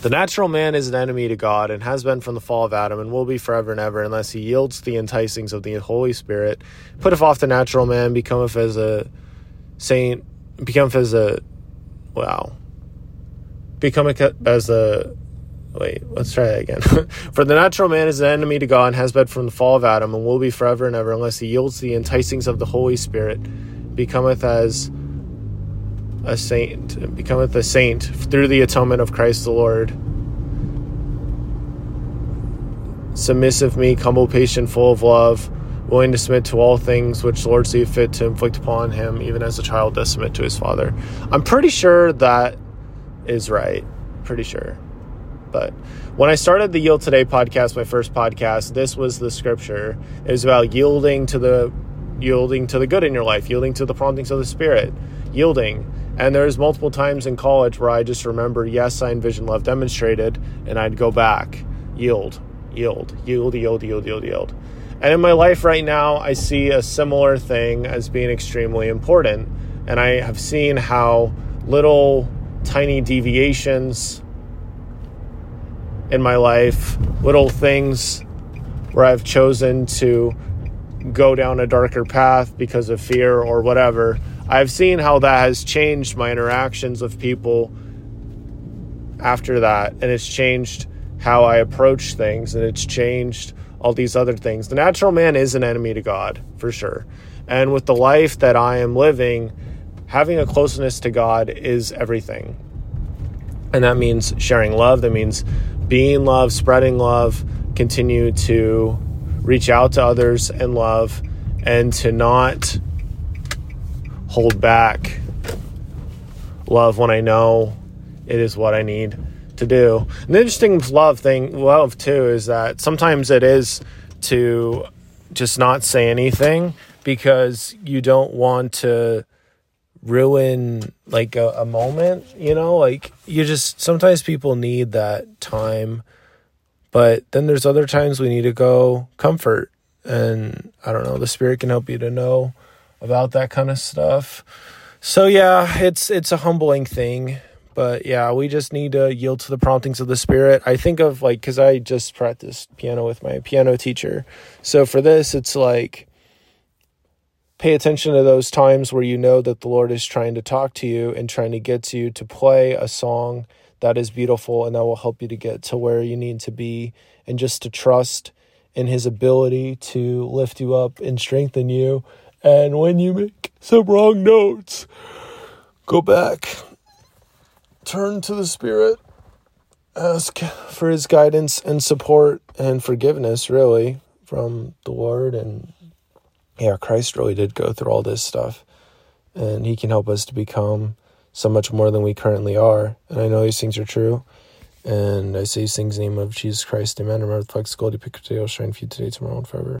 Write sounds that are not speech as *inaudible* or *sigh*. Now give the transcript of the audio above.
The natural man is an enemy to God and has been from the fall of Adam and will be forever and ever unless he yields to the enticings of the Holy Spirit, putteth off the natural man, becometh as a saint, becometh as a, wow, becometh as a, wait, let's try that again. *laughs* For the natural man is an enemy to God and has been from the fall of Adam and will be forever and ever unless he yields to the enticings of the Holy Spirit, becometh as a saint, becometh a saint through the atonement of Christ the Lord. Submissive, meek, humble, patient, full of love, willing to submit to all things which the Lord see fit to inflict upon him, even as a child does submit to his father. I'm pretty sure that is right. Pretty sure. But when I started the Yield Today podcast, my first podcast, this was the scripture. It was about yielding to the yielding to the good in your life, yielding to the promptings of the Spirit, yielding. And there's multiple times in college where I just remember, yes, I envision love demonstrated, and I'd go back, yield, yield, yield, yield, yield, yield, yield. And in my life right now, I see a similar thing as being extremely important. And I have seen how little tiny deviations in my life, little things where I've chosen to go down a darker path because of fear or whatever, I've seen how that has changed my interactions with people after that. And it's changed how I approach things and it's changed all these other things. The natural man is an enemy to God, for sure. And with the life that I am living, having a closeness to God is everything. And that means sharing love, that means being love, spreading love, continue to reach out to others in love, and to not hold back love when I know it is what I need to do. And the interesting love thing, love too, is that sometimes it is to just not say anything because you don't want to ruin like a, a moment, you know? Like you just sometimes people need that time, but then there's other times we need to go comfort and I don't know, the spirit can help you to know about that kind of stuff. So yeah, it's it's a humbling thing, but yeah, we just need to yield to the promptings of the spirit. I think of like cuz I just practiced piano with my piano teacher. So for this, it's like pay attention to those times where you know that the Lord is trying to talk to you and trying to get you to play a song that is beautiful and that will help you to get to where you need to be and just to trust in his ability to lift you up and strengthen you. And when you make some wrong notes, go back, turn to the Spirit, ask for his guidance and support and forgiveness, really, from the Lord and yeah, Christ really did go through all this stuff, and He can help us to become so much more than we currently are. And I know these things are true. And I say these things in the name of Jesus Christ. Amen. Remember the flex gold, you pick shine for you today, tomorrow, and forever.